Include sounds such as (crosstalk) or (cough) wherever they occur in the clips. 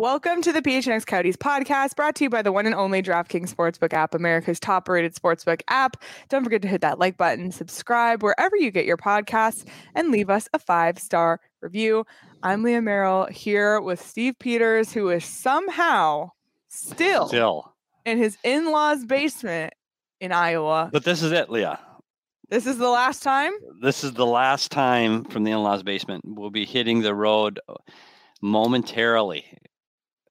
Welcome to the PHNX Coyotes podcast, brought to you by the one and only DraftKings Sportsbook app, America's top rated sportsbook app. Don't forget to hit that like button, subscribe wherever you get your podcasts, and leave us a five star review. I'm Leah Merrill here with Steve Peters, who is somehow still, Still. in his in law's basement in Iowa. But this is it, Leah. This is the last time. This is the last time from the in-laws basement. We'll be hitting the road momentarily.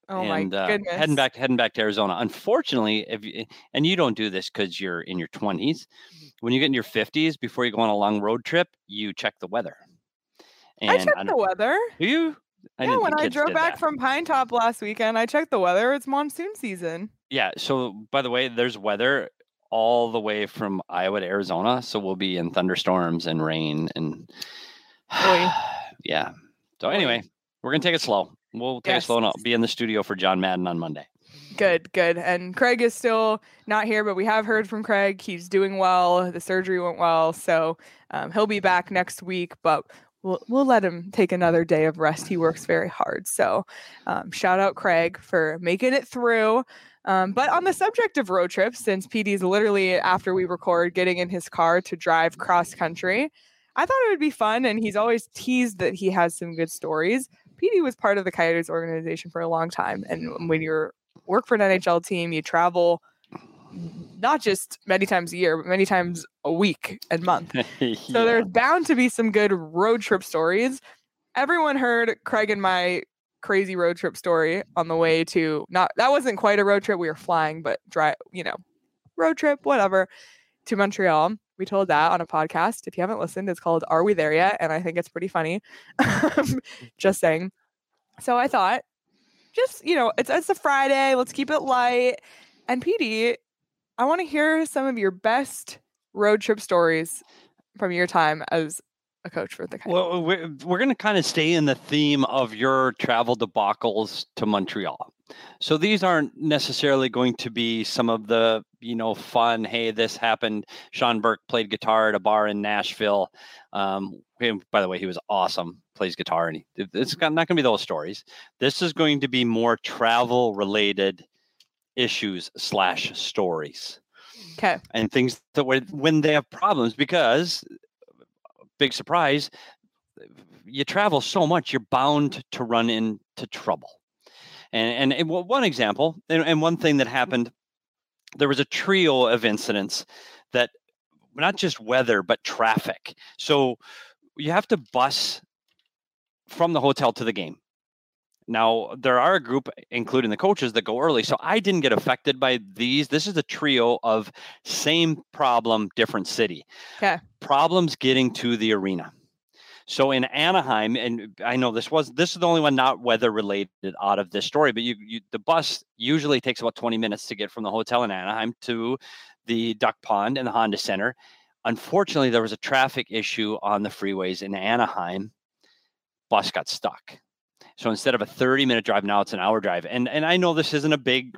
Oh and my uh, goodness. heading back heading back to Arizona. Unfortunately, if you, and you don't do this because you're in your 20s, when you get in your 50s, before you go on a long road trip, you check the weather. I check don't- the weather. Do you? yeah, when I drove back that. from Pine Top last weekend, I checked the weather. It's monsoon season. Yeah. So, by the way, there's weather all the way from Iowa to Arizona. So we'll be in thunderstorms and rain and (sighs) yeah. So anyway, we're gonna take it slow. We'll take Yes. slow and I'll be in the studio for John Madden on Monday. Good, good. And Craig is still not here, but we have heard from Craig. He's doing well. The surgery went well, so um, he'll be back next week. But we'll we'll let him take another day of rest. He works very hard. So um, shout out Craig for making it through. Um, but on the subject of road trips, since PD's literally after we record getting in his car to drive cross country, I thought it would be fun. And he's always teased that he has some good stories. PD was part of the Coyotes organization for a long time, and when you're work for an NHL team, you travel not just many times a year, but many times a week and month. (laughs) So there's bound to be some good road trip stories. Everyone heard Craig and my crazy road trip story on the way to not that wasn't quite a road trip. We were flying, but dry, you know, road trip, whatever, to Montreal. We told that on a podcast. If you haven't listened, it's called Are We There Yet? And I think it's pretty funny. (laughs) Um, mm-hmm. just saying. So I thought, just, you know, it's it's a Friday. Let's keep it light. And PD, I want to hear some of your best road trip stories from your time as a coach for the Coyotes. Well, we're, we're going to kind of stay in the theme of your travel debacles to Montreal. So these aren't necessarily going to be some of the, you know, fun. Hey, this happened. Sean Burke played guitar at a bar in Nashville. Um, by the way, he was awesome. Plays guitar, and he, it- not going to be those stories. This is going to be more travel related issues slash stories Okay. and things that were when they have problems because big surprise you travel so much you're bound to run into trouble and and, and one- one example and, and one thing that mm-hmm. happened there was a trio of incidents that not just weather but traffic. So you have to bus from the hotel to the game. Now there are a group including the coaches that go early so i didn't get affected by these. This is a trio of same problem different city. Okay. problems getting to the arena so in anaheim and i know this was this is the only one not weather related out of this story but you, you the bus usually takes about 20 minutes to get from the hotel in anaheim to the duck pond and the honda center. Unfortunately there was a traffic issue on the freeways in anaheim. Bus got stuck. So instead of a 30 minute drive, now it's an hour drive. And and I know this isn't a big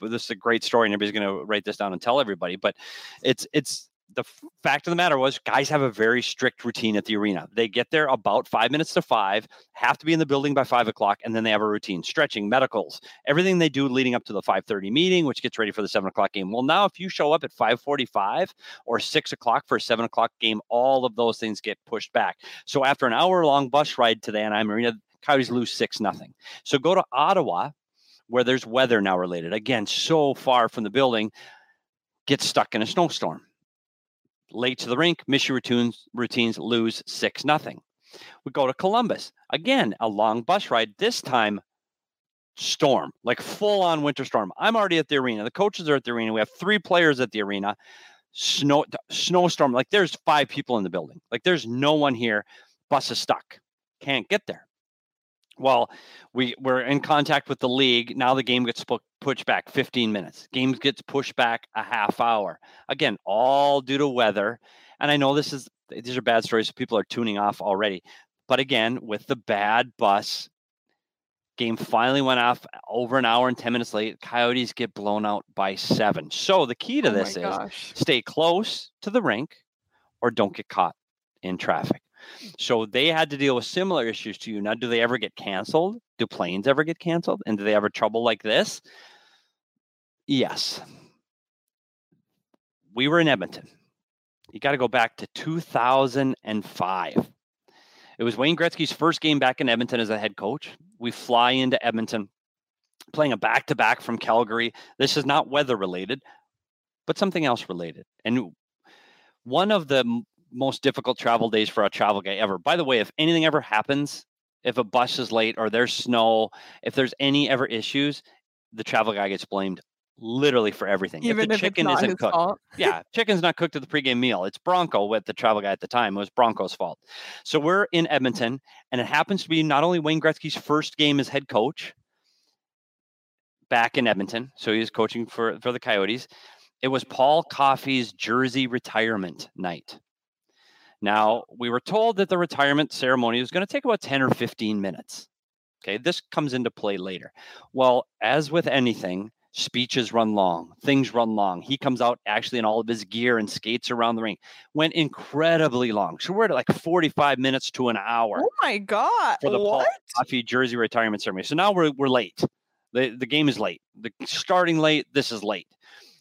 this is a great story and everybody's gonna write this down and tell everybody, but it's it's the fact of the matter was, guys have a very strict routine at the arena. They get there about five minutes to five, have to be in the building by five o'clock, and then they have a routine: stretching, medicals, everything they do leading up to the five thirty meeting, which gets ready for the seven o'clock game. Well, now if you show up at five forty-five or six o'clock for a seven o'clock game, all of those things get pushed back. So after an hour-long bus ride to the Anaheim Arena, Coyotes lose six nothing. So go to Ottawa, where there's weather now related. Again, so far from the building, get stuck in a snowstorm late to the rink, miss your routines, routines lose 6 nothing. We go to Columbus. Again, a long bus ride. This time, storm, like full on winter storm. I'm already at the arena. The coaches are at the arena. We have three players at the arena. Snow snowstorm. Like there's five people in the building. Like there's no one here. Bus is stuck. Can't get there. Well, we we're in contact with the league. Now the game gets pu- pushed back 15 minutes. Games gets pushed back a half hour. Again, all due to weather. And I know this is these are bad stories. So people are tuning off already. But again, with the bad bus, game finally went off over an hour and 10 minutes late. Coyotes get blown out by seven. So the key to Oh this is gosh. stay close to the rink or don't get caught in traffic. So they had to deal with similar issues to you. Now, do they ever get canceled? Do planes ever get canceled? And do they ever trouble like this? Yes. We were in Edmonton. You got to go back to 2005. It was Wayne Gretzky's first game back in Edmonton as a head coach. We fly into Edmonton playing a back to back from Calgary. This is not weather related, but something else related. And one of the most difficult travel days for a travel guy ever. By the way, if anything ever happens, if a bus is late or there's snow, if there's any ever issues, the travel guy gets blamed literally for everything. Even if the if chicken isn't cooked, fault. yeah, (laughs) chicken's not cooked at the pregame meal. It's Bronco with the travel guy at the time. It was Bronco's fault. So we're in Edmonton, and it happens to be not only Wayne Gretzky's first game as head coach back in Edmonton. So he was coaching for, for the Coyotes. It was Paul Coffey's jersey retirement night. Now, we were told that the retirement ceremony was going to take about 10 or 15 minutes. Okay, this comes into play later. Well, as with anything, speeches run long, things run long. He comes out actually in all of his gear and skates around the ring. Went incredibly long. So we're at like 45 minutes to an hour Oh my god. for the Paul what? Coffey jersey retirement ceremony. So now we're we're late. The the game is late. The starting late. This is late.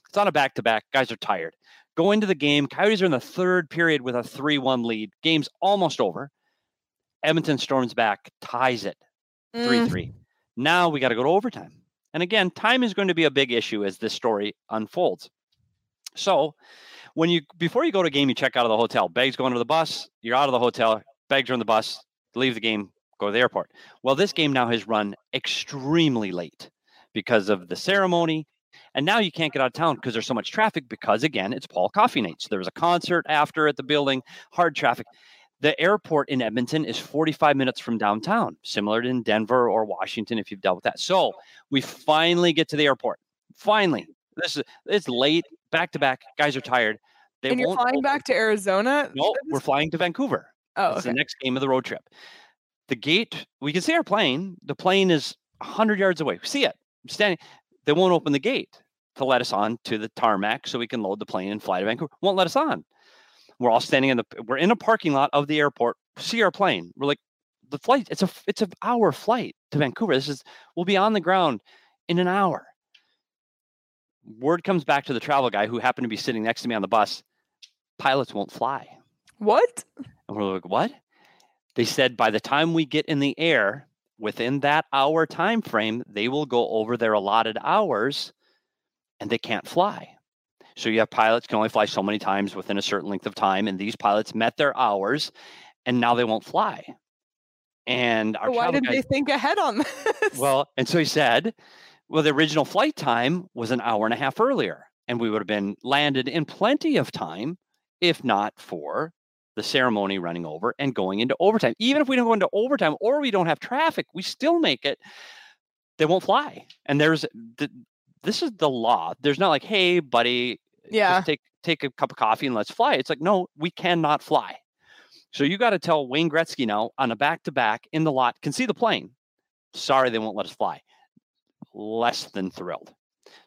It's on a back to back. Guys are tired. Go into the game. Coyotes are in the third period with a 3 1 lead. Game's almost over. Edmonton storms back, ties it 3 Mm, 3. Now we got to go to overtime. And again, time is going to be a big issue as this story unfolds. So, when you before you go to a game, you check out of the hotel. Bags going to the bus. You're out of the hotel. Bags are on the bus. Leave the game. Go to the airport. Well, this game now has run extremely late because of the ceremony. And now you can't get out of town because there's so much traffic because again, it's Paul Coffey Night. So there was a concert after at the building, hard traffic. The airport in Edmonton is 45 minutes from downtown, similar to in Denver or Washington if you've dealt with that. So we finally get to the airport. Finally. This is it's late, back to back. Guys are tired. They and you're flying back to Arizona? No, we're flying to Vancouver. Oh, It's okay. the next game of the road trip. The gate, we can see our plane. The plane is 100 yards away. We see it. Standing. They won't open the gate to let us on to the tarmac so we can load the plane and fly to Vancouver. Won't let us on. We're all standing in the we're in a parking lot of the airport. See our plane. We're like the flight it's a it's an hour flight to Vancouver. This is we'll be on the ground in an hour. Word comes back to the travel guy who happened to be sitting next to me on the bus. Pilots won't fly. What? And we're like, what? They said by the time we get in the air, within that hour time frame, they will go over their allotted hours and they can't fly. So you have pilots can only fly so many times within a certain length of time, and these pilots met their hours and now they won't fly. And our Why didn't guy- they think ahead on this? well, and so he said, well, the original flight time was an hour and a half earlier, and we would have been landed in plenty of time, if not for the ceremony running over and going into overtime. Even if we don't go into overtime or we don't have traffic, we still make it. They won't fly. And there's th- this is the law. There's not like, hey, buddy, Yeah. just take take a cup of coffee and let's fly. It's like, no, we cannot fly. So you got to tell Wayne Gretzky now on a back to back in the lot, can see the plane. Sorry, they won't let us fly. Less than thrilled.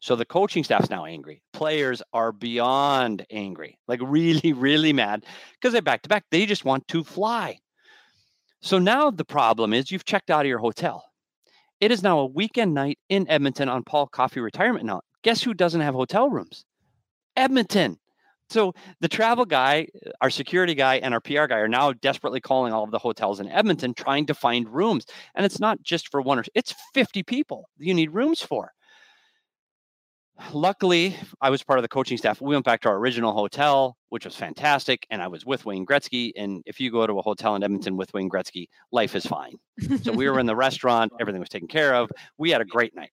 So the coaching staff's now angry. Players are beyond angry, like really, (laughs) really mad because they're back to back. They just want to fly. So now the problem is you've checked out of your hotel. It is now a weekend night in Edmonton on Paul Coffey retirement now. Guess who doesn't have hotel rooms? Edmonton. So the travel guy, our security guy, and our PR guy are now desperately calling all of the hotels in Edmonton trying to find rooms. And it's not just for one or it's 50 people you need rooms for. Luckily, I was part of the coaching staff. We went back to our original hotel, which was fantastic. And I was with Wayne Gretzky. And if you go to a hotel in Edmonton with Wayne Gretzky, life is fine. So we were in the (laughs) restaurant, everything was taken care of. We had a great night.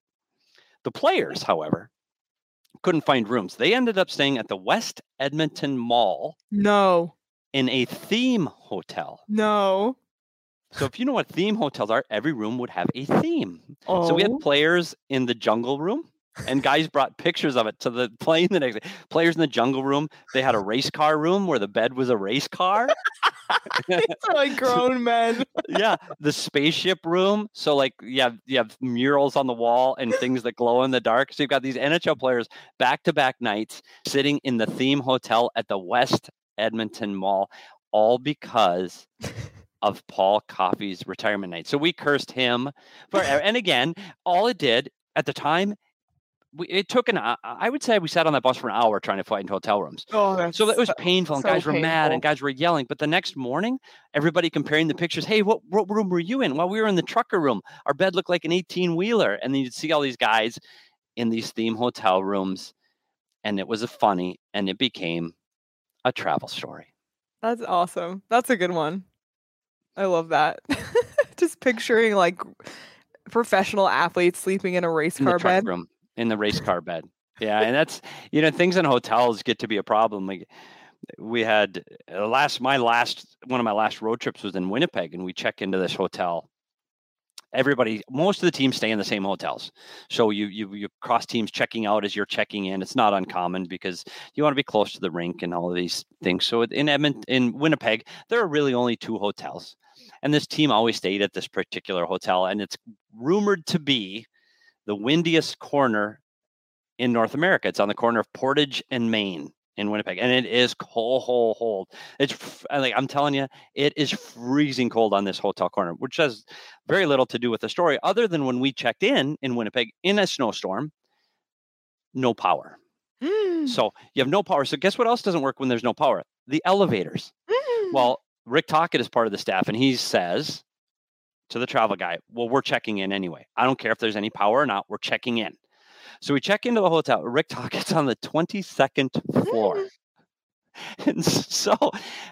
The players, however, couldn't find rooms. They ended up staying at the West Edmonton Mall No, in a theme hotel. no. So if you know what theme hotels are, every room would have a theme. Oh. So we had Oh. players in the jungle room, and guys brought pictures of it to the plane the next day. Players in the jungle room. They had a race car room where the bed was a race car. (laughs) Like (laughs) grown men. yeah, the spaceship room. So like you have you have murals on the wall and things that glow in the dark. So you've got these NHL players back to back nights sitting in the theme hotel at the West Edmonton Mall, all because of Paul Coffey's retirement night. So we cursed him for and again, all it did at the time. We, it took an I would say we sat on that bus for an hour trying to find hotel rooms. Oh, that's So it was painful, and so guys were mad, and guys were yelling. But the next morning, everybody comparing the pictures. Hey, what, what room were you in? Well, we were in the trucker room. Our bed looked like an 18 wheeler. And then you'd see all these guys in these theme hotel rooms. And it was a funny, and it became a travel story. That's awesome. That's a good one. I love that. (laughs) Just picturing like professional athletes sleeping in a race In car truck bed. room, in the race (laughs) car bed. Yeah. And that's, you know, things in hotels get to be a problem. Like, we had uh, last my last one of my last road trips was in Winnipeg, and we check into this hotel. Everybody, most of the teams stay in the same hotels, so you you you cross teams checking out as you're checking in. It's not uncommon because you want to be close to the rink and all of these things. So in Edmonton, in Winnipeg, there are really only two hotels, and this team always stayed at this particular hotel, and it's rumored to be the windiest corner in North America. It's on the corner of Portage and Main in Winnipeg, and it is cold, cold. Cold. It's like I'm telling you, it is freezing cold on this hotel corner, which has very little to do with the story, other than when we checked in in Winnipeg in a snowstorm, no power. Mm, So you have no power. So guess what else doesn't work when there's no power? The elevators. mm. Well, Rick Tocchet is part of the staff, and he says to the travel guy, Well, we're checking in anyway. I don't care if there's any power or not, we're checking in. So we check into the hotel. Rick Tocchet's on the 22nd floor. (laughs) And so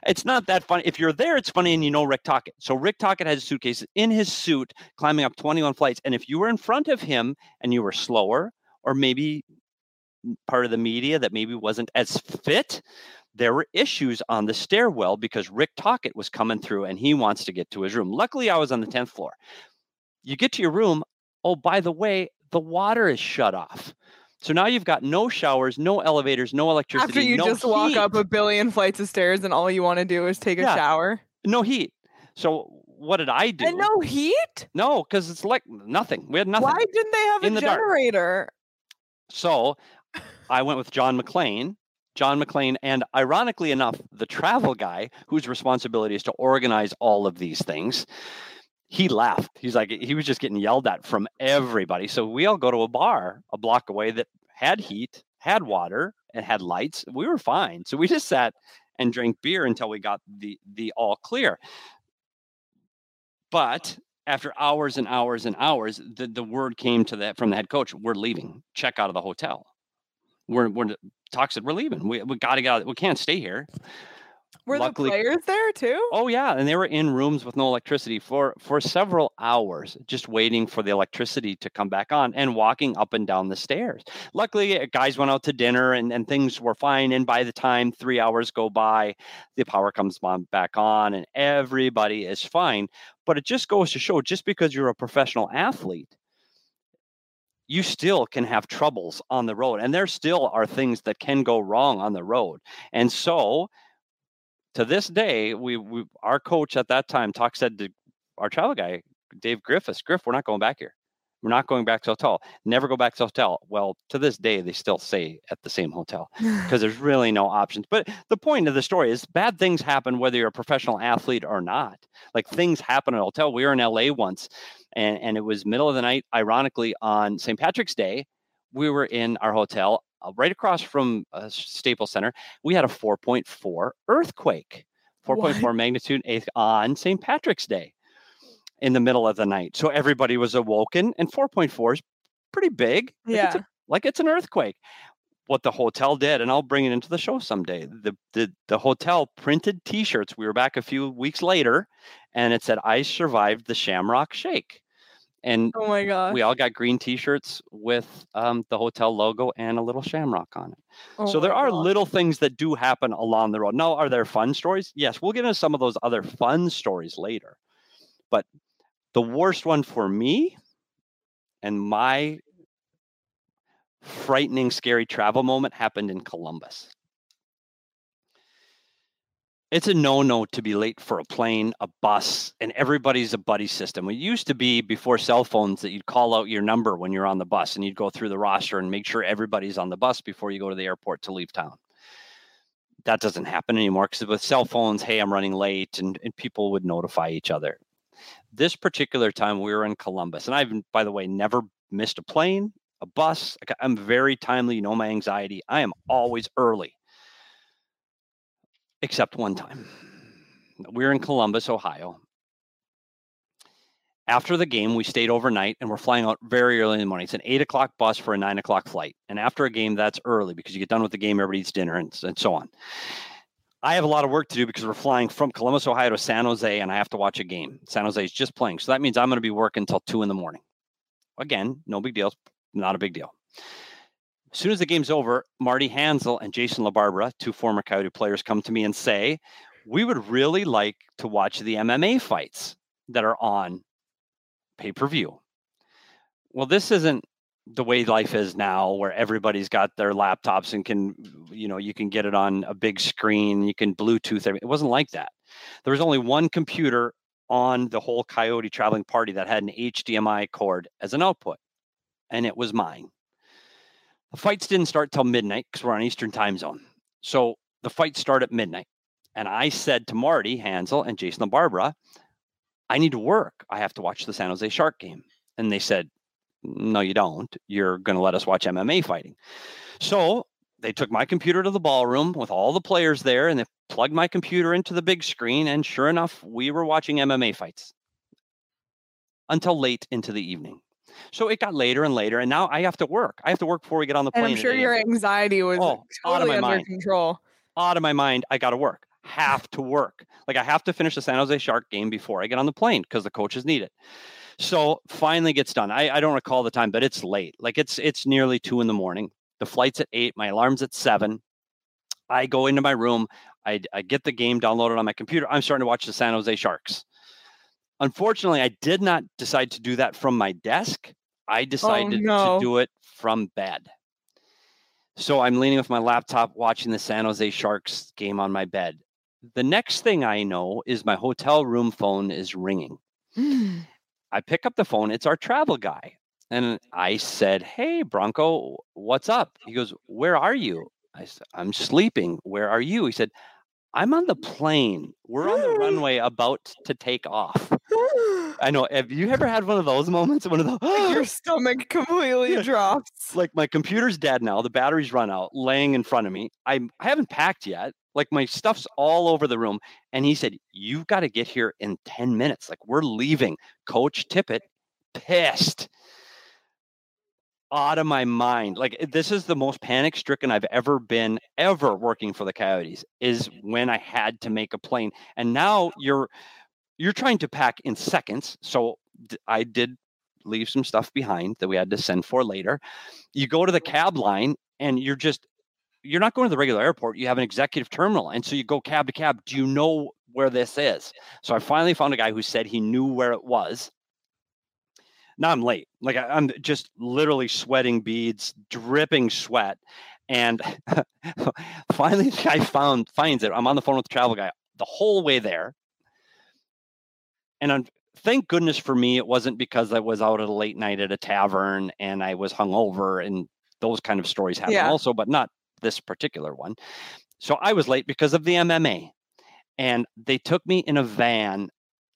it's not that funny. If you're there, it's funny and you know Rick Tocchet. So Rick Tocchet has a suitcase in his suit climbing up 21 flights. And if you were in front of him and you were slower, or maybe mm, part of the media that maybe wasn't as fit, there were issues on the stairwell because Rick Tocchet was coming through and he wants to get to his room. Luckily, I was on the 10th floor. You get to your room. Oh, by the way, the water is shut off. So now you've got no showers, no elevators, no electricity. After you no just walk up a billion flights of stairs and all you want to do is take a Yeah. shower. no heat. So what did I do? And no heat? no, because it's like nothing. We had nothing. Why didn't they have a the dark. generator? So I went with John MacLean. John MacLean, and ironically enough, the travel guy whose responsibility is to organize all of these things, he laughed. He's like, he was just getting yelled at from everybody. So we all go to a bar a block away that had heat, had water, and had lights. We were fine. So we just sat and drank beer until we got the the all clear. But after hours and hours and hours, the, the word came to that from the head coach, we're leaving. Check out of the hotel. We're we're said we're leaving. We we gotta get out. We can't stay here. Were Luckily- the players there too? Oh yeah, and they were in rooms with no electricity for for several hours, just waiting for the electricity to come back on and walking up and down the stairs. Luckily, uh, guys went out to dinner and, and things were fine. And by the time three hours go by, the power comes on back on and everybody is fine. But it just goes to show, just because you're a professional athlete, you still can have troubles on the road, and there still are things that can go wrong on the road. And so to this day, we, we our coach at that time talk said to our travel guy, Dave Griffiths, Griff, we're not going back here. We're not going back to the hotel. Never go back to the hotel. Well, to this day, they still say at the same hotel (laughs) because there's really no options. But the point of the story is bad things happen whether you're a professional athlete or not. Like things happen at a hotel. We were in LA once and, and it was middle of the night, ironically, on St. Patrick's Day. We were in our hotel uh, right across from uh, Staples Center. We had a 4.4 earthquake, 4.4 magnitude eighth on St. Patrick's Day in the middle of the night. So everybody was awoken, and 4.4 is pretty big. Like yeah. It's a, like it's an earthquake. What the hotel did, and I'll bring it into the show someday. The, the the hotel printed T-shirts. We were back a few weeks later, and it said, "I survived the Shamrock Shake." And oh my god, we all got green T-shirts with um, the hotel logo and a little shamrock on it. Oh so there are gosh. little things that do happen along the road. Now, are there fun stories? Yes, we'll get into some of those other fun stories later. But the worst one for me and my frightening, scary travel moment happened in Columbus. It's a no no to be late for a plane, a bus, and everybody's a buddy system. It used to be before cell phones that you'd call out your number when you're on the bus and you'd go through the roster and make sure everybody's on the bus before you go to the airport to leave town. That doesn't happen anymore because with cell phones, hey, I'm running late, and, and people would notify each other. This particular time, we were in Columbus, and I've, by the way, never missed a plane, a bus. I'm very timely. You know my anxiety. I am always early except one time. We were in Columbus, Ohio. After the game, we stayed overnight and we're flying out very early in the morning. It's an eight o'clock bus for a nine o'clock flight. And after a game, that's early because you get done with the game, everybody eats dinner and, and so on. I have a lot of work to do because we're flying from Columbus, Ohio to San Jose, and I have to watch a game. San Jose is just playing. So that means I'm going to be working until two in the morning. Again, no big deal. Not a big deal. As soon as the game's over, Marty Hanzal and Jason LaBarbera, two former Coyote players, come to me and say, We would really like to watch the MMA fights that are on pay per view. Well, this isn't the way life is now where everybody's got their laptops and can you know you can get it on a big screen you can bluetooth it wasn't like that there was only one computer on the whole coyote traveling party that had an hdmi cord as an output and it was mine the fights didn't start till midnight because we're on Eastern time zone. So the fights start at midnight. And I said to Marty Hanzal and Jason LaBarbera, I need to work. I have to watch the San Jose Shark game. And they said, No, you don't. You're going to let us watch MMA fighting. So they took my computer to the ballroom with all the players there and they plugged my computer into the big screen. And sure enough, we were watching MMA fights until late into the evening. So it got later and later, and now I have to work. I have to work before we get on the And plane. I'm sure your anxiety was Oh, out of my under mind. control. out of my mind. I got to work. Have to work. Like I have to finish the San Jose Shark game before I get on the plane because the coaches need it. So finally gets done. I, I don't recall the time, but it's late. Like it's it's nearly two in the morning. The flight's at eight. My alarm's at seven. I go into my room. I, I get the game downloaded on my computer. I'm starting to watch the San Jose Sharks. Unfortunately, I did not decide to do that from my desk. I oh, decided no. to do it from bed. So I'm leaning with my laptop watching the San Jose Sharks game on my bed. The next thing I know is my hotel room phone is ringing. (gasps) Mm. I pick up the phone. It's our travel guy. And I said, Hey, Bronco, what's up? He goes, Where are you? I said, I'm sleeping. Where are you? He said, I'm on the plane. We're on the (gasps) runway about to take off. (gasps) I know. Have you ever had one of those moments? One of those. Like your (laughs) stomach completely drops. like my computer's dead now. The battery's run out, laying in front of me. I I haven't packed yet. Like my stuff's all over the room. And he said, "You've got to get here in ten minutes. Like we're leaving." Coach Tippett, pissed, out of my mind. Like eh, this is the most panic stricken I've ever been ever working for the Coyotes. Is when I had to make a plane, and now you're you're trying to pack in seconds. So I did leave some stuff behind that we had to send for later. You go to the cab line and you're just you're not going to the regular airport. You have an executive terminal. And so you go cab to cab. Do you know where this is? So I finally found a guy who said he knew where it was. Now I'm late. Like I, I'm just literally sweating beads, dripping sweat. And (laughs) finally the guy found finds it. I'm on the phone with the travel guy the whole way there. And I'm thank goodness for me, it wasn't because I was out at a late night at a tavern and I was hungover and those kind of stories happen Yeah. also, but not this particular one. So I was late because of the MMA. And they took me in a van,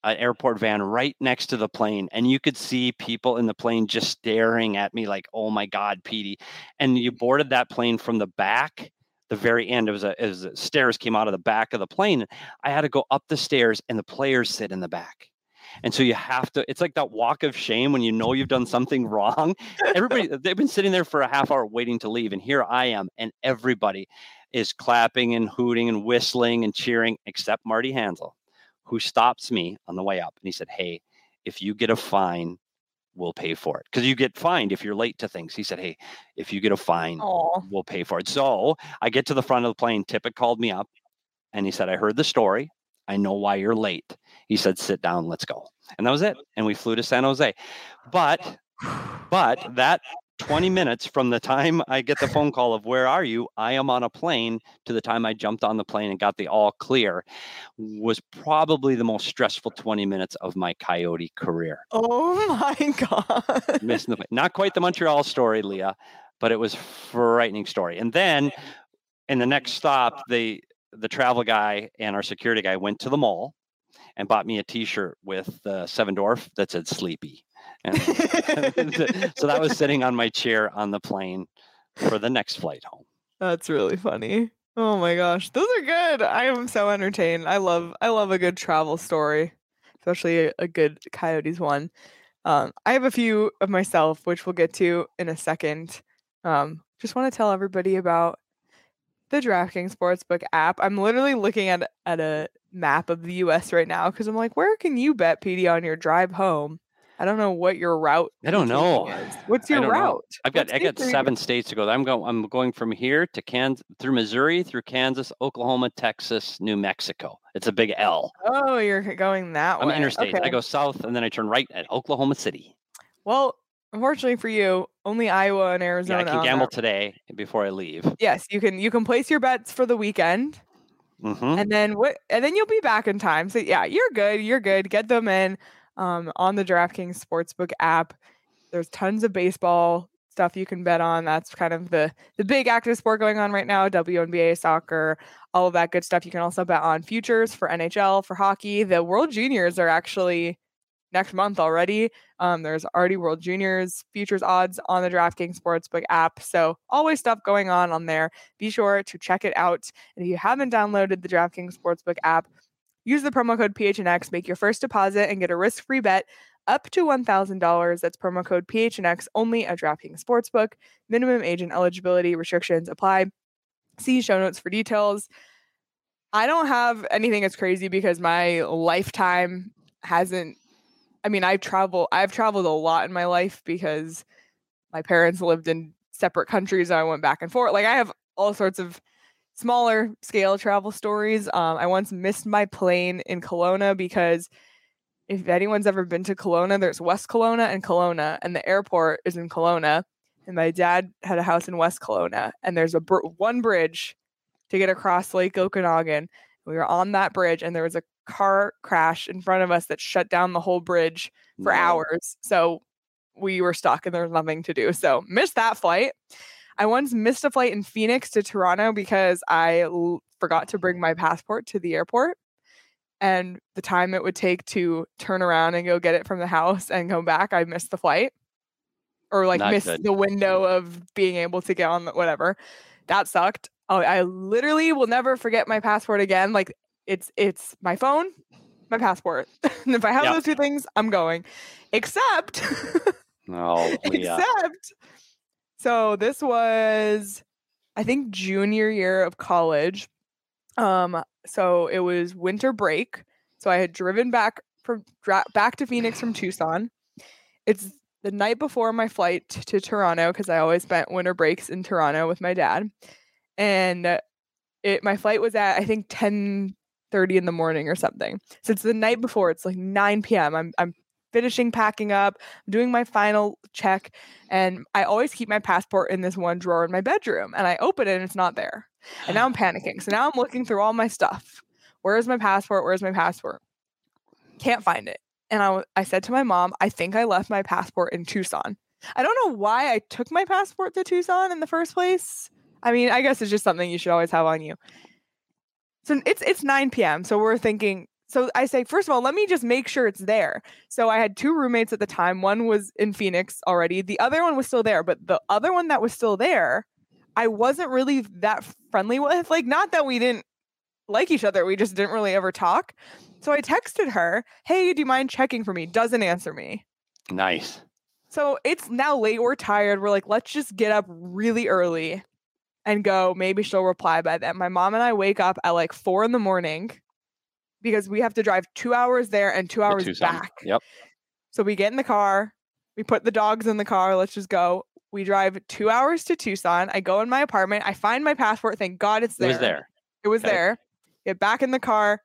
an airport van right next to the plane. And you could see people in the plane just staring at me like, oh my God, Petey. And you boarded that plane from the back, the very end. It was a, it was a stairs came out of the back of the plane. I had to go up the stairs and the players sit in the back. And so you have to, it's like that walk of shame when you know you've done something (laughs) wrong. Everybody, (laughs) they've been sitting there for a half hour waiting to leave. And here I am, and everybody is clapping and hooting and whistling and cheering, except Marty Hanzal, who stops me on the way up. And he said, Hey, if you get a fine, we'll pay for it. Because you get fined if you're late to things. He said, Hey, if you get a fine, Oh, we'll pay for it. So I get to the front of the plane. Tippett called me up and he said, I heard the story. I know why you're late. He said, sit down, let's go. And that was it. And we flew to San Jose. But, but that 20 minutes from the time I get the phone call of where are you, I am on a plane to the time I jumped on the plane and got the all clear was probably the most stressful 20 minutes of my coyote career. oh (laughs) my god. Missing the. Not quite the Montreal story, Leah, but it was frightening story. And then in the next stop, the the travel guy and our security guy went to the mall and bought me a T-shirt with the Seven Dwarf that said "Sleepy." And (laughs) so that was (laughs) sitting on my chair on the plane for the next flight home. That's really funny. Oh my gosh, those are good. I am so entertained. I love I love a good travel story, especially a, a good coyotes one. Um, I have a few of myself, which we'll get to in a second. Um, just want to tell everybody about the DraftKings Sportsbook app. I'm literally looking at at a map of the U.S. right now because I'm like, where can you bet, PD, on your drive home? I don't know what your route. I don't know. is. What's your don't know. route? I've got What I got are you- seven states to go. I'm going. I'm going from here to Kansas, through Missouri, through Kansas, Oklahoma, Texas, New Mexico. It's a big L. Oh, you're going that way. I'm way. interstate. I go south and then I turn right at Oklahoma City. Well, unfortunately for you, only Iowa and Yeah, Arizona. I can on gamble today before I leave. Yes, you can. You can place your bets for the weekend, hmm and then what? And then you'll be back in time. So yeah, you're good. You're good. Get them in um, on the DraftKings Sportsbook app. There's tons of baseball stuff you can bet on. That's kind of the the big active sport going on right now. WNBA, soccer, all of that good stuff. You can also bet on futures for NHL, for hockey. The World Juniors are actually next month already. Um, there's already World Juniors futures odds on the DraftKings Sportsbook app. So always stuff going on on there. Be sure to check it out. And if you haven't downloaded the DraftKings Sportsbook app, use the promo code PHNX, make your first deposit, and get a risk-free bet up to $1,000. That's promo code PHNX only at DraftKings Sportsbook. Minimum age and eligibility restrictions apply. See show notes for details. I don't have anything that's crazy because my lifetime hasn't I mean, I've traveled I've traveled a lot in my life because my parents lived in separate countries and I went back and forth. Like I have all sorts of smaller scale travel stories. Um, I once missed my plane in Kelowna because if anyone's ever been to Kelowna, there's West Kelowna and Kelowna, and the airport is in Kelowna. And my dad had a house in West Kelowna, and there's a br- one bridge to get across Lake Okanagan. We were on that bridge, and there was a car crash in front of us that shut down the whole bridge for hours. So we were stuck, and there was nothing to do. So missed that flight. I once missed a flight in Phoenix to Toronto because I l- forgot to bring my passport to the airport. And the time it would take to turn around and go get it from the house and come back, I missed the flight or like Not missed good. the window of being able to get on the, whatever. That sucked. Oh, I literally will never forget my passport again. Like it's it's my phone, my passport. (laughs) and if I have Yep. those two things, I'm going. Except Oh, (laughs) except so this was i think junior year of college um so it was winter break so i had driven back from dra- back to phoenix from (sighs) tucson it's the night before my flight to toronto because i always spent winter breaks in toronto with my dad and it my flight was at i think 10 30 in the morning or something so it's the night before it's like 9 p.m i'm i'm finishing packing up doing my final check and I always keep my passport in this one drawer in my bedroom and I open it and it's not there. And now I'm (gasps) panicking. So now I'm looking through all my stuff. Where's my passport? Where's my passport? Can't find it. and I, I said to my mom, I think I left my passport in Tucson. I don't know why I took my passport to Tucson in the first place. I mean, I guess it's just something you should always have on you. So it's it's 9 p.m. So we're thinking. So I say, first of all, let me just make sure it's there. So I had two roommates at the time. One was in Phoenix already. The other one was still there, but the other one that was still there, I wasn't really that friendly with. Like, not that we didn't like each other, we just didn't really ever talk. So I texted her, "Hey, do you mind checking for me?" Doesn't answer me. Nice. So it's now late. We're tired. We're like, let's just get up really early and go. Maybe she'll reply by then. My mom and I wake up at like four in the morning because we have to drive two hours there and two hours back. Yep. So we get in the car, we put the dogs in the car, let's just go. We drive two hours to Tucson. I go in my apartment. I find my passport. Thank God it's there. It was there. It was Okay. there. Get back in the car,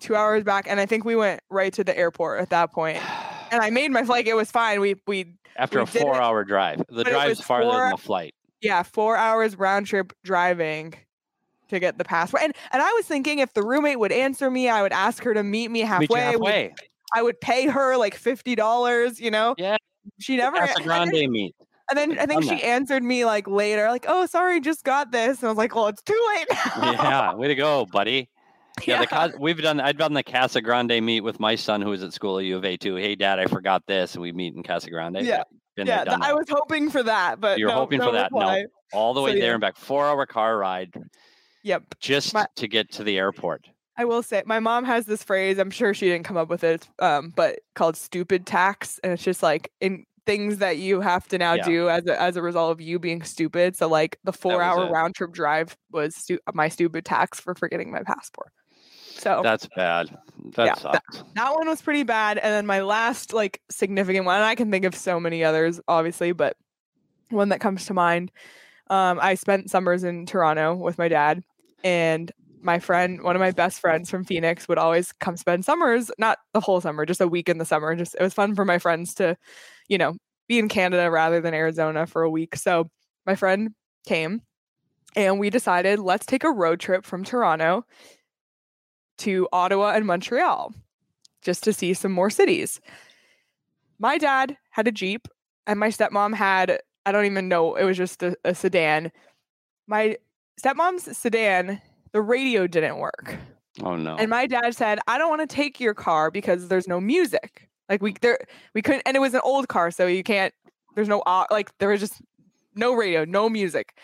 two hours back, and I think we went right to the airport at that point. (sighs) And I made my flight. It was fine. We we After we a four hour drive. The it drive's farther than the flight. Yeah, four hours round trip driving to get the passport. And and I was thinking if the roommate would answer me, I would ask her to meet me halfway. Meet We- I would pay her like fifty dollars. You know. Yeah. She never. And then- Grande meet. And then I think she that. answered me like later, like, "Oh, sorry, just got this." And I was like, "Well, it's too late." now." yeah, way to go, buddy. (laughs) Yeah, The, Yeah. Cas- we've done. I've done the Casa Grande meet with my son, who was at school at U of A too. Hey, Dad, I forgot this, and we meet in Casa Grande. Yeah. Yeah, th- I was hoping for that, but You're no, hoping no for that. No, all the So, way there yeah. and back, four hour car ride Yep. just My- to get to the airport. I will say my mom has this phrase, I'm sure she didn't come up with it, um, but called stupid tax. And it's just like in things that you have to now Yeah. do as a, as a result of you being stupid. So like the four hour round trip drive was stu- my stupid tax for forgetting my passport. So That's bad. That Yeah, sucks. that one was pretty bad. And then my last like significant one, and I can think of so many others, obviously, but one that comes to mind. Um, I spent summers in Toronto with my dad, and my friend, one of my best friends from Phoenix, would always come spend summers, not the whole summer, just a week in the summer. Just it was fun for my friends to, you know, be in Canada rather than Arizona for a week. So my friend came and we decided let's take a road trip from Toronto to Ottawa and Montreal just to see some more cities. My dad had a Jeep and my stepmom had, I don't even know, it was just a, a sedan. My stepmom's sedan, the radio didn't work. Oh no. And my dad said, I don't want to take your car because there's no music. Like we there we couldn't and it was an old car, so you can't there's no like there was just no radio, no music.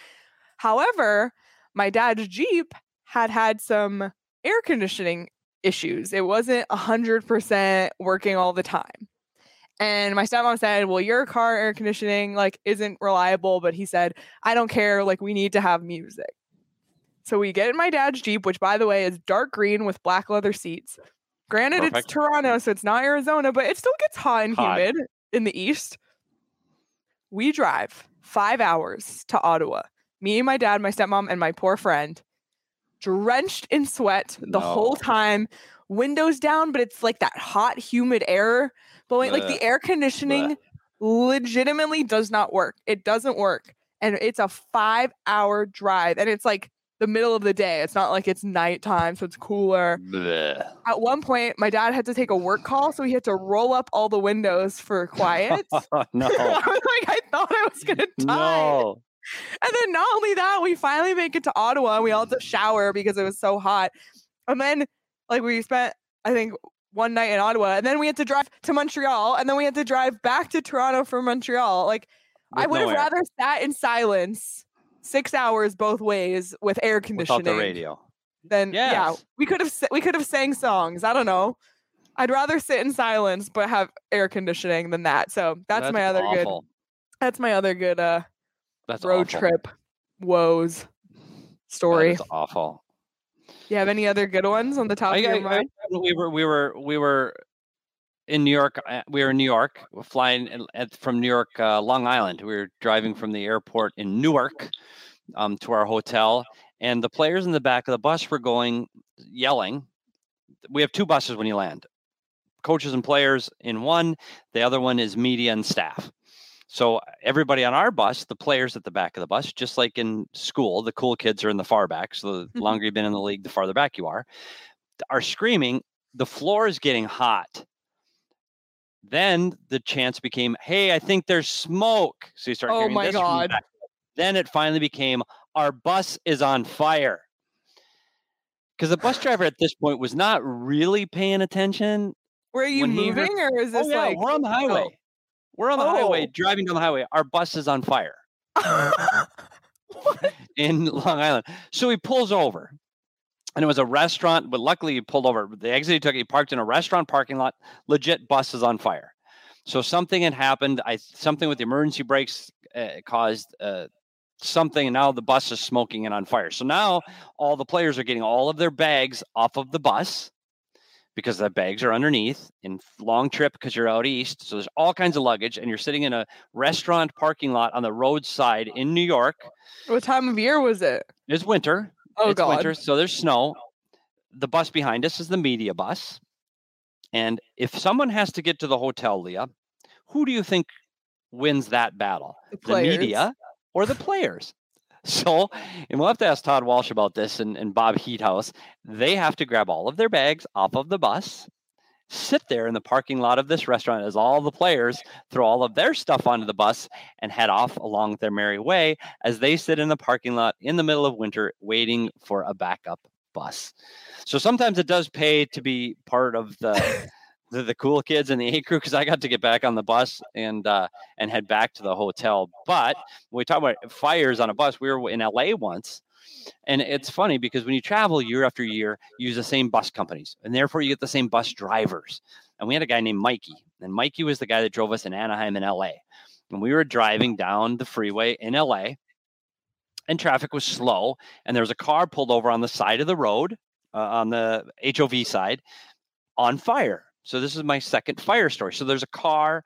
However, my dad's Jeep had had some air conditioning issues. It wasn't 100% working all the time. And my stepmom said, "Well, your car air conditioning like isn't reliable," but he said, "I don't care, like we need to have music." So we get in my dad's Jeep, which by the way is dark green with black leather seats. Granted, Perfect. it's Toronto, so it's not Arizona, but it still gets hot and Hot. humid in the east. We drive five hours to Ottawa. Me, and my dad, my stepmom, and my poor friend, drenched in sweat the whole time, windows down, but it's like that hot, humid air blowing. Like the air conditioning legitimately does not work. It doesn't work. And it's a five hour drive. And it's like the middle of the day. It's not like it's nighttime, so it's cooler. Bleh. At one point, my dad had to take a work call, so he had to roll up all the windows for quiet. (laughs) No. (laughs) I was like, I thought I was gonna die. no. And then not only that, we finally make it to Ottawa and we all had to shower because it was so hot. And then like we spent, I think, one night in Ottawa, and then we had to drive to Montreal, and then we had to drive back to Toronto from Montreal. Like I would have rather sat in silence six hours both ways with air conditioning without the radio. than yeah. We could have we could have sang songs. I don't know. I'd rather sit in silence but have air conditioning than that. So that's, my other good. That's my other good uh That's road awful. trip woes story. That is awful. You have any other good ones on the top I, of your I- I- mind? we were we were we were in New York. uh, We were in New York, we're flying at, from New York, uh, Long Island. We were driving from the airport in Newark um, to our hotel, and the players in the back of the bus were going yelling. We have two buses when you land, coaches and players in one. The other one is media and staff. So everybody on our bus, the players at the back of the bus, just like in school, the cool kids are in the far back. So the Mhm. longer you've been in the league, the farther back you are, are screaming. The floor is getting hot. Then the chance became, hey, I think there's smoke. So you start Oh hearing my this God. Then it finally became, our bus is on fire. Because the bus driver at this point was not really paying attention. Were you he heard- moving or is this oh, yeah, like we're on the highway. We're on the highway, Oh. driving down the highway. Our bus is on fire (laughs) in Long Island. So he pulls over. And it was a restaurant, but luckily he pulled over. The exit he took, he parked in a restaurant parking lot. Legit bus is on fire. So something had happened. I something with the emergency brakes uh, caused uh, something, and now the bus is smoking and on fire. So now all the players are getting all of their bags off of the bus because the bags are underneath in long trip because you're out east. So there's all kinds of luggage, and you're sitting in a restaurant parking lot on the roadside oh, in New York. what time of year was it? It's winter. Oh it's god. winter, so there's snow. The bus behind us is the media bus. And if someone has to get to the hotel, Leah, who do you think wins that battle? The The media or the players? (laughs) So, and we'll have to ask Todd Walsh about this and, and Bob Heethuis. They have to grab all of their bags off of the bus, sit there in the parking lot of this restaurant as all the players throw all of their stuff onto the bus and head off along their merry way as they sit in the parking lot in the middle of winter waiting for a backup bus. So sometimes it does pay to be part of the (laughs) the, the cool kids and the A crew because I got to get back on the bus and uh, and head back to the hotel. But we talk about fires on a bus, we were in LA once. And it's funny because when you travel year after year, you use the same bus companies, and therefore you get the same bus drivers. And we had a guy named Mikey, and Mikey was the guy that drove us in Anaheim in LA. And we were driving down the freeway in LA, and traffic was slow, and there was a car pulled over on the side of the road, uh, on the HOV side, on fire. So this is my second fire story. So there's a car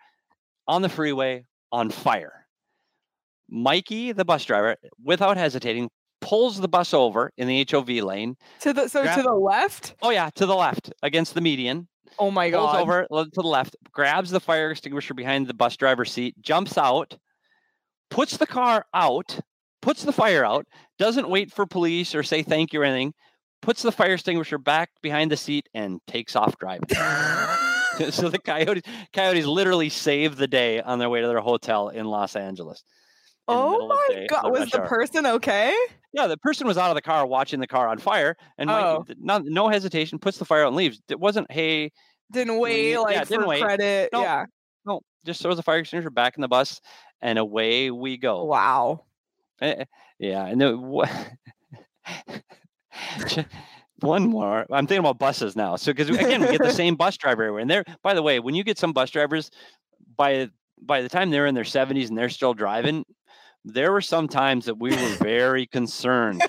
on the freeway on fire. Mikey, the bus driver, without hesitating, pulls the bus over in the HOV lane. To the so Grab- to the left? Oh yeah, to the left against the median. Oh my Pulls god. over uh, to the left, grabs the fire extinguisher behind the bus driver's seat, jumps out, puts the car out, puts the fire out, doesn't wait for police or say thank you or anything, puts the fire extinguisher back behind the seat and takes off driving. (laughs) (laughs) so the coyotes coyotes literally saved the day on their way to their hotel in Los Angeles. in Oh my god. Was the hour. person okay? Yeah, the person was out of the car watching the car on fire, and Oh. th- no, no hesitation, puts the fire out and leaves. It wasn't, hey, Didn't we- wait yeah, like didn't for wait. credit. No. Yeah. no, just throws the fire extinguisher back in the bus, and away we go. Wow. Eh, eh, Yeah, and then wha- Ch- (laughs) one more. I'm thinking about buses now. So because again, we get the (laughs) same bus driver everywhere. And there, by the way, when you get some bus drivers, by by the time they're in their 70s and they're still driving, there were some times that we were (laughs) very concerned.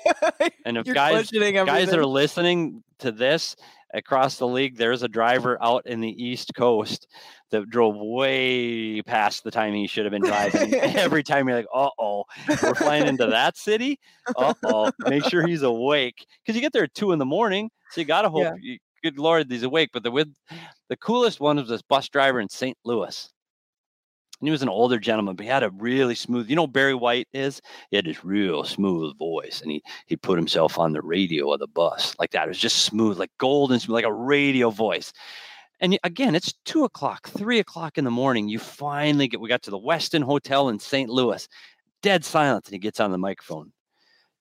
And if You're guys guys that are listening to this across the league, there's a driver out in the East Coast that drove way past the time he should have been driving. (laughs) (laughs) Every time you're like, uh oh, we're flying into that city. Uh oh, make sure he's awake because you get there at two in the morning, so you gotta hope. Yeah. You, good lord, he's awake. But the with the coolest one was this bus driver in St. Louis. He was an older gentleman, but he had a really smooth. You know, Barry White is. He had this real smooth voice, and he he put himself on the radio of the bus like that. It was just smooth, like golden smooth, like a radio voice. And again, it's two o'clock, three o'clock in the morning. You finally get. We got to the Westin Hotel in St. Louis. Dead silence, and he gets on the microphone.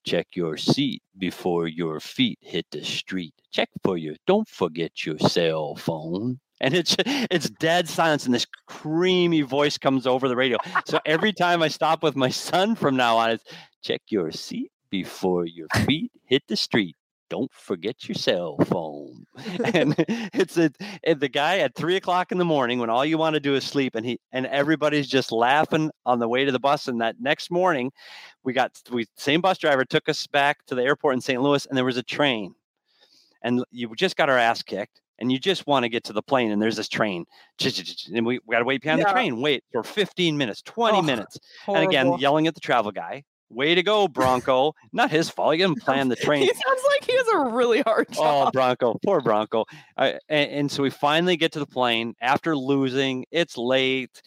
Check your seat before your feet hit the street. Check for you. Don't forget your cell phone. And it's (laughs) it's dead silence, and this creamy voice comes over the radio. So every time I stop with my son from now on, it's check your seat before your feet hit the street. Don't forget your cell phone. (laughs) and it's a, the guy at three o'clock in the morning when all you want to do is sleep, and he and everybody's just laughing on the way to the bus. And that next morning, we got we same bus driver took us back to the airport in St. Louis, and there was a train, and you just got our ass kicked. And you just want to get to the plane, and there's this train, and we, we got to wait behind the train, wait for 15 minutes, 20 Oh, minutes, and again, yelling at the travel guy. Way to go, Bronco. Not his fault. He didn't (laughs) plan the train. He sounds like he has a really hard time. Oh. Bronco, poor Bronco. Uh, and, and so we finally get to the plane after losing. It's late,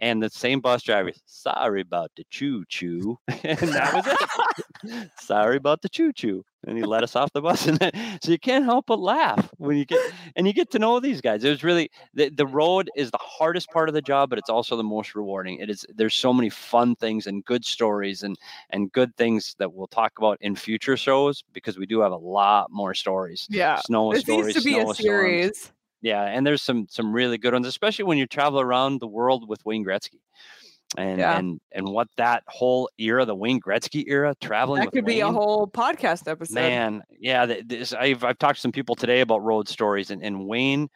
and the same bus driver. Sorry about the choo choo, (laughs) and that was it. (laughs) Sorry about the choo choo, and he let us off the bus. (laughs) And then, so you can't help but laugh when you get and you get to know these guys. It was really the the road is the hardest part of the job, but it's also the most rewarding. It is there's so many fun things and good stories and and good things that we'll talk about in future shows because we do have a lot more stories. Yeah. Snow This stories, needs to be a storms. Yeah, and there's some some really good ones, especially when you travel around the world with Wayne Gretzky, and Yeah. and and what that whole era, the Wayne Gretzky era, traveling That could be a whole podcast episode. man. Yeah, this, I've I've talked to some people today about road stories, and and Wayne,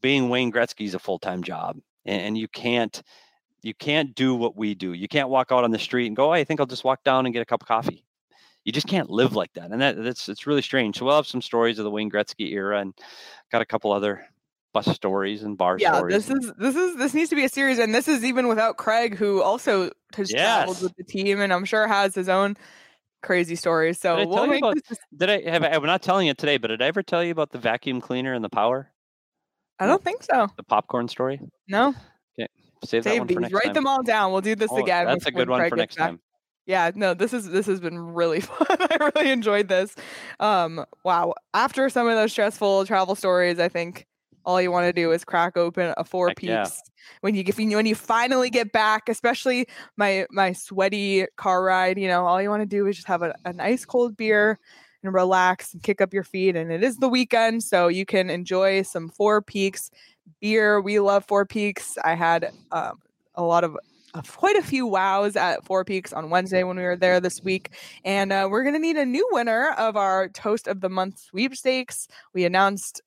being Wayne Gretzky is a full time job, and, and you can't you can't do what we do. You can't walk out on the street and go, "I think I'll just walk down and get a cup of coffee." You just can't live like that, and that that's it's really strange. So we'll have some stories of the Wayne Gretzky era, and got a couple other bus stories and bar yeah, stories. this is this is this needs to be a series, and this is even without Craig, who also has traveled with the team, and I'm sure has his own crazy stories. So Did I we'll tell you make about- this. Did I have? I'm not telling you today, but did I ever tell you about the vacuum cleaner and the power, I don't think so. the popcorn story? No, Okay, Save, that one these. for next Write time. them all down. We'll do this Oh, again. That's a good one Craig for next time. Yeah, no, this is this has been really (laughs) fun. I really enjoyed this. Um, wow. After some of those stressful travel stories, I think all you want to do is crack open a four peaks yeah. when you get when you finally get back, especially my my sweaty car ride. You know, all you want to do is just have a, nice cold beer and relax and kick up your feet. And it is the weekend, so you can enjoy some Four Peaks beer. We love Four Peaks. I had um, a lot of quite a few wows at Four Peaks on Wednesday when we were there this week. And uh, we're going to need a new winner of our Toast of the Month sweepstakes. We announced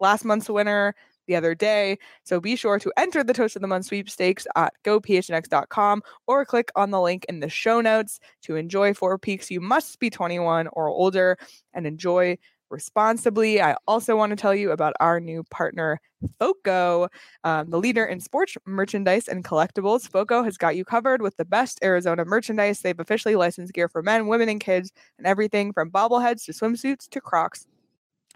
last month's winner the other day. So be sure to enter the Toast of the Month sweepstakes at gophnx.com or click on the link in the show notes to enjoy Four Peaks. You must be 21 or older and enjoy responsibly. I also want to tell you about our new partner, FOCO, um, the leader in sports merchandise and collectibles. FOCO has got you covered with the best Arizona merchandise. They've officially licensed gear for men, women, and kids, and everything from bobbleheads to swimsuits to Crocs.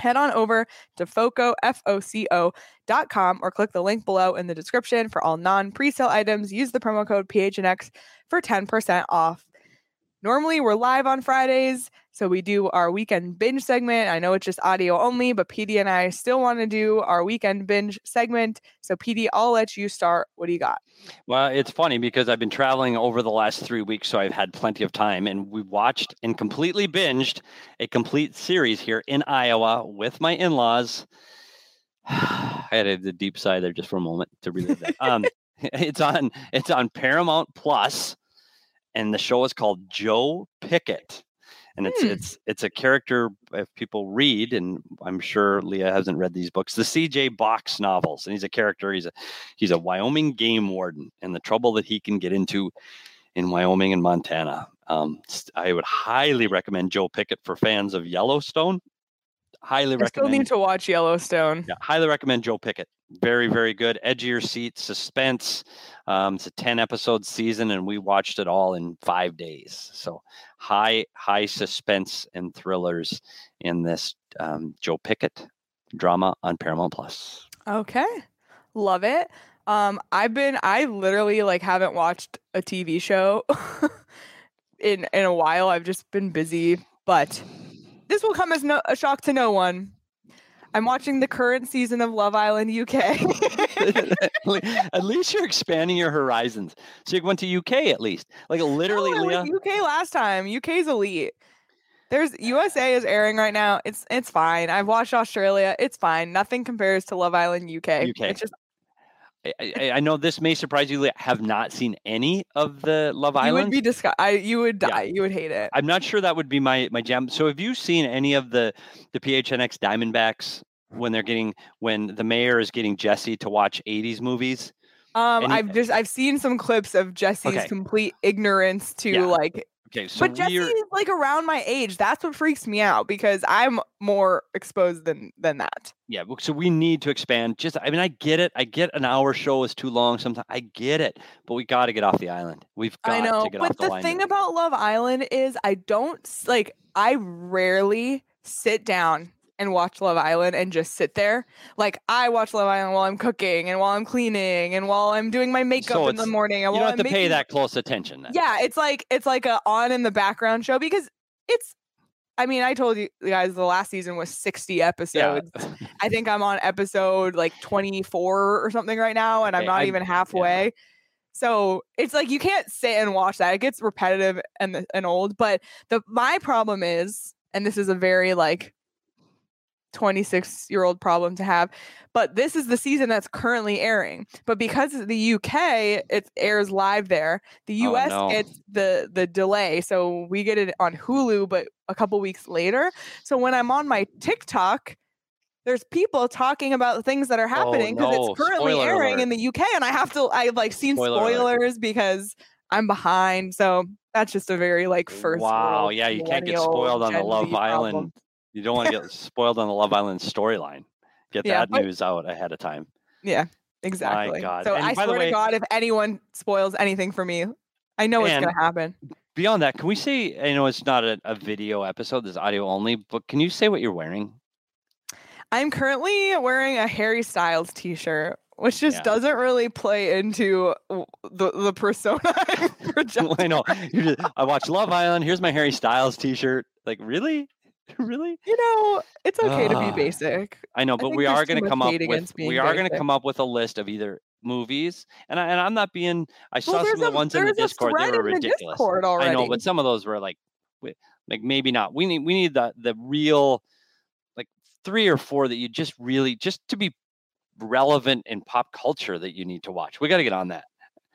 Head on over to FOCO, F-O-C-O dot com or click the link below in the description for all non-presale items. Use the promo code PHNX for 10% off. Normally, we're live on Fridays, so we do our weekend binge segment. I know it's just audio only, but PD and I still want to do our weekend binge segment. So, PD, I'll let you start. What do you got? Well, it's funny because I've been traveling over the last three weeks, so I've had plenty of time, and we watched and completely binged a complete series here in Iowa with my in-laws. (sighs) I had a, deep sigh there just for a moment to relive that. Um, (laughs) it's on it's on Paramount Plus, and the show is called Joe Pickett, and it's Hmm. it's it's a character if people read, and I'm sure Leah hasn't read these books, the C.J. Box novels, and he's a character. He's a he's a Wyoming game warden, and the trouble that he can get into in Wyoming and Montana. Um, I would highly recommend Joe Pickett for fans of Yellowstone. Highly I still need to watch Yellowstone. Yeah, highly recommend Joe Pickett. Very, very good. Your seat, suspense. Um, it's a 10 episode season, and we watched it all in five days. So high, high suspense and thrillers in this um, Joe Pickett drama on Paramount Plus. Okay. Love it. Um, I've been I literally like haven't watched a TV show (laughs) in in a while. I've just been busy, but this will come as no a shock to no one. I'm watching the current season of Love Island UK. (laughs) at least you're expanding your horizons. So you went to UK at least. Like literally, No, Leah. UK last time. UK's elite. There's USA is airing right now. It's it's fine. I've watched Australia. It's fine. Nothing compares to Love Island UK. UK. It's just I, I, I know this may surprise you. I have not seen any of the Love Island. you would be disgust. I you would Yeah. die. You would hate it. I'm not sure that would be my my jam. So have you seen any of the the PHNX Diamondbacks when they're getting when the mayor is getting Jesse to watch 80s movies? Um, Any- I've just I've seen some clips of Jesse's Okay. complete ignorance to Yeah. like, Okay, so but Jesse is like around my age. That's what freaks me out because I'm more exposed than than that. yeah, so we need to expand. Just I mean, I get it. I get an hour show is too long sometimes. I get it, but we got to get off the island. We've got I know, to get off the, the line. But the thing about Love Island is I don't like. I rarely sit down and watch Love Island and just sit there. Like I watch Love Island while I'm cooking and while I'm cleaning and while I'm doing my makeup So in the morning. And You don't have I'm to pay that close attention. Then. Yeah, it's like it's like a on in the background show because it's. I mean, I told you guys the last season was 60 Yeah. episodes. (laughs) I think I'm on episode like 24 or something right now, and I'm not I- even halfway. So it's like you can't sit and watch that. It gets repetitive and and old. But the my problem is, and this is a very like 26 year old problem to have, but this is the season that's currently airing. But because the UK, it airs live there. The Oh, US no. gets the the delay, so we get it on Hulu, but a couple weeks later. So when I'm on my TikTok, there's people talking about things that are oh, happening because Oh, no. it's currently Spoiler airing alert. in the UK, and I have to. I've like seen Spoiler alert. spoilers because I'm behind. So that's just a very like first. Wow. Yeah, you can't get spoiled on the Love. Island. You don't want to get (laughs) spoiled on the Love Island storyline. Get Yeah, that but- news out ahead of time. Yeah, exactly. My God. So And I by the swear way- to God, if anyone spoils anything for me, I know it's gonna happen. Beyond that, can we say? I know it's not a, a video episode. This is audio only. But can you say what you're wearing? I'm currently wearing a Harry Styles T-shirt, which just Yeah. doesn't really play into the the persona. (laughs) (laughs) I know. Just, I watch Love Island. Here's my Harry Styles T-shirt. Like, really, (laughs) really? You know, it's okay to be basic. I know, but think we are going to come up with we are going to come up with a list of either movies, and I, and I'm not being. I saw Well, some of the a- ones in the Discord. They were in the ridiculous. I know, but some of those were like, like maybe not. We need we need the the real, like three or four that you just really just to be relevant in pop culture that you need to watch. We got to get on that.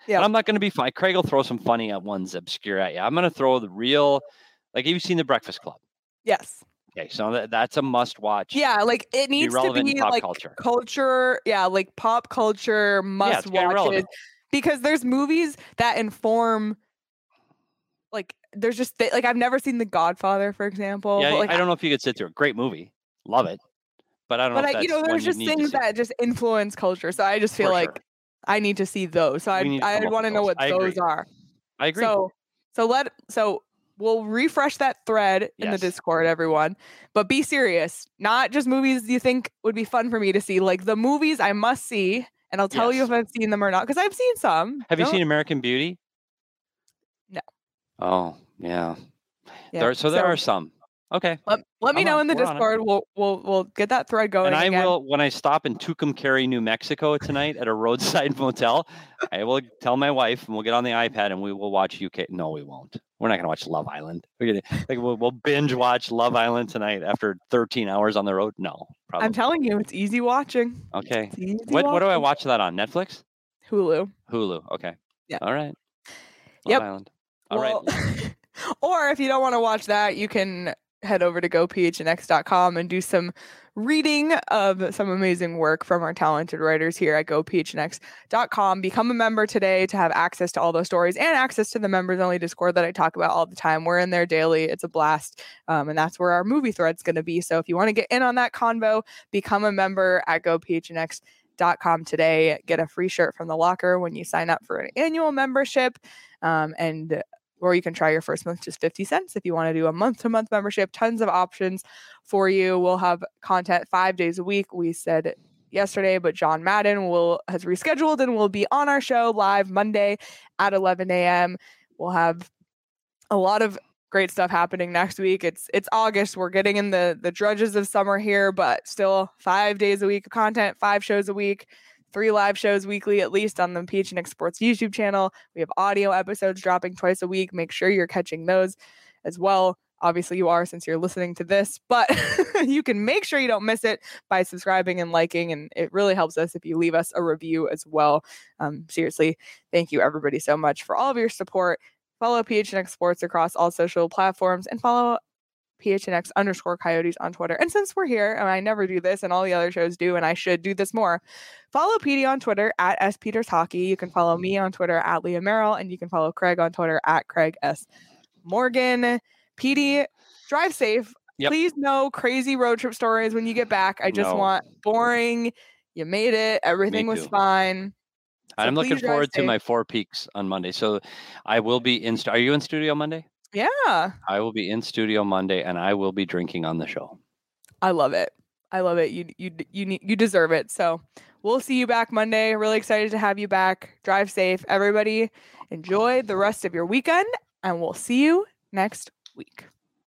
Yeah. And I'm not going to be fine. Craig will throw some funny at ones obscure at you. I'm going to throw the real. Like, have you seen The Breakfast Club? Yes. Okay, so that, that's a must watch. Yeah, like it needs to be like culture. culture. Yeah, like pop culture must watch be watches relevant. because there's movies that inform. Like there's just th- like I've never seen The Godfather, for example. Yeah, but, like, I don't know if you could sit through a great movie. Love it. But I don't but know if I, you know, there's just things that just influence culture. So I just feel For like sure. I need to see those. So I We need to I want to know what I those agree. are. I agree. So so let so we'll refresh that thread in the Discord, everyone. But be serious. Not just movies you think would be fun for me to see. Like the movies I must see, and I'll tell you if I've seen them or not, because I've seen some. Have you Don't- seen American Beauty? No. Oh, yeah. yeah. There, so there are some. Okay. Let, let me I'm know on- in the we're on it. Discord. We'll we'll we'll get that thread going. And I again. will, when I stop in Tucumcari, New Mexico tonight at a roadside (laughs) motel, I will tell my wife and we'll get on the iPad and we will watch UK. No, we won't. We're not going to watch Love Island. We're gonna, like, we'll, we'll binge watch Love Island tonight after 13 hours on the road. No, probably. I'm telling you, it's easy watching. okay. Easy What, what do I watch that on? Netflix? Hulu. Hulu. Okay. Yeah. All right. Love Yep. Island. All right. Well, (laughs) or if you don't want to watch that, you can head over to gophnx.com and do some reading of some amazing work from our talented writers here at gophnx.com. Become a member today to have access to all those stories and access to the members only Discord that I talk about all the time. We're in there daily. It's a blast. Um, and that's where our movie thread's going to be. So if you want to get in on that convo, become a member at gophnx.com today. Get a free shirt from the locker when you sign up for an annual membership. Um, and or you can try your first month just 50 cents if you want to do a month to month membership tons of options for you. We'll have content five days a week. We said yesterday but john madden will has rescheduled and will be on our show live monday at 11 a.m we'll have a lot of great stuff happening next week. It's it's august. We're getting in the the drudges of summer here but still five days a week of content five shows a week three live shows weekly at least on the PHNX Sports YouTube channel. We have audio episodes dropping twice a week. Make sure you're catching those as well. Obviously, you are since you're listening to this, but (laughs) you can make sure you don't miss it by subscribing and liking. And it really helps us if you leave us a review as well. Um, seriously, thank you everybody so much for all of your support. Follow PHNX Sports across all social platforms and follow PHNX underscore coyotes on Twitter. And since we're here, and I never do this, and all the other shows do, and I should do this more, follow PD on Twitter at S Peters Hockey. You can follow me on Twitter at Leah Merrill, and you can follow Craig on Twitter at Craig S. Morgan. PD, drive safe. Yep. Please no crazy road trip stories when you get back. I just No. want boring. You made it. Everything was fine. So I'm looking forward to safe. my Four Peaks on Monday. So I will be in. Are you in studio Monday? Yeah, I will be in studio Monday, and I will be drinking on the show. I love it. I love it. You you you need you deserve it. So we'll see you back Monday. Really excited to have you back. Drive safe, everybody. Enjoy the rest of your weekend, and we'll see you next week.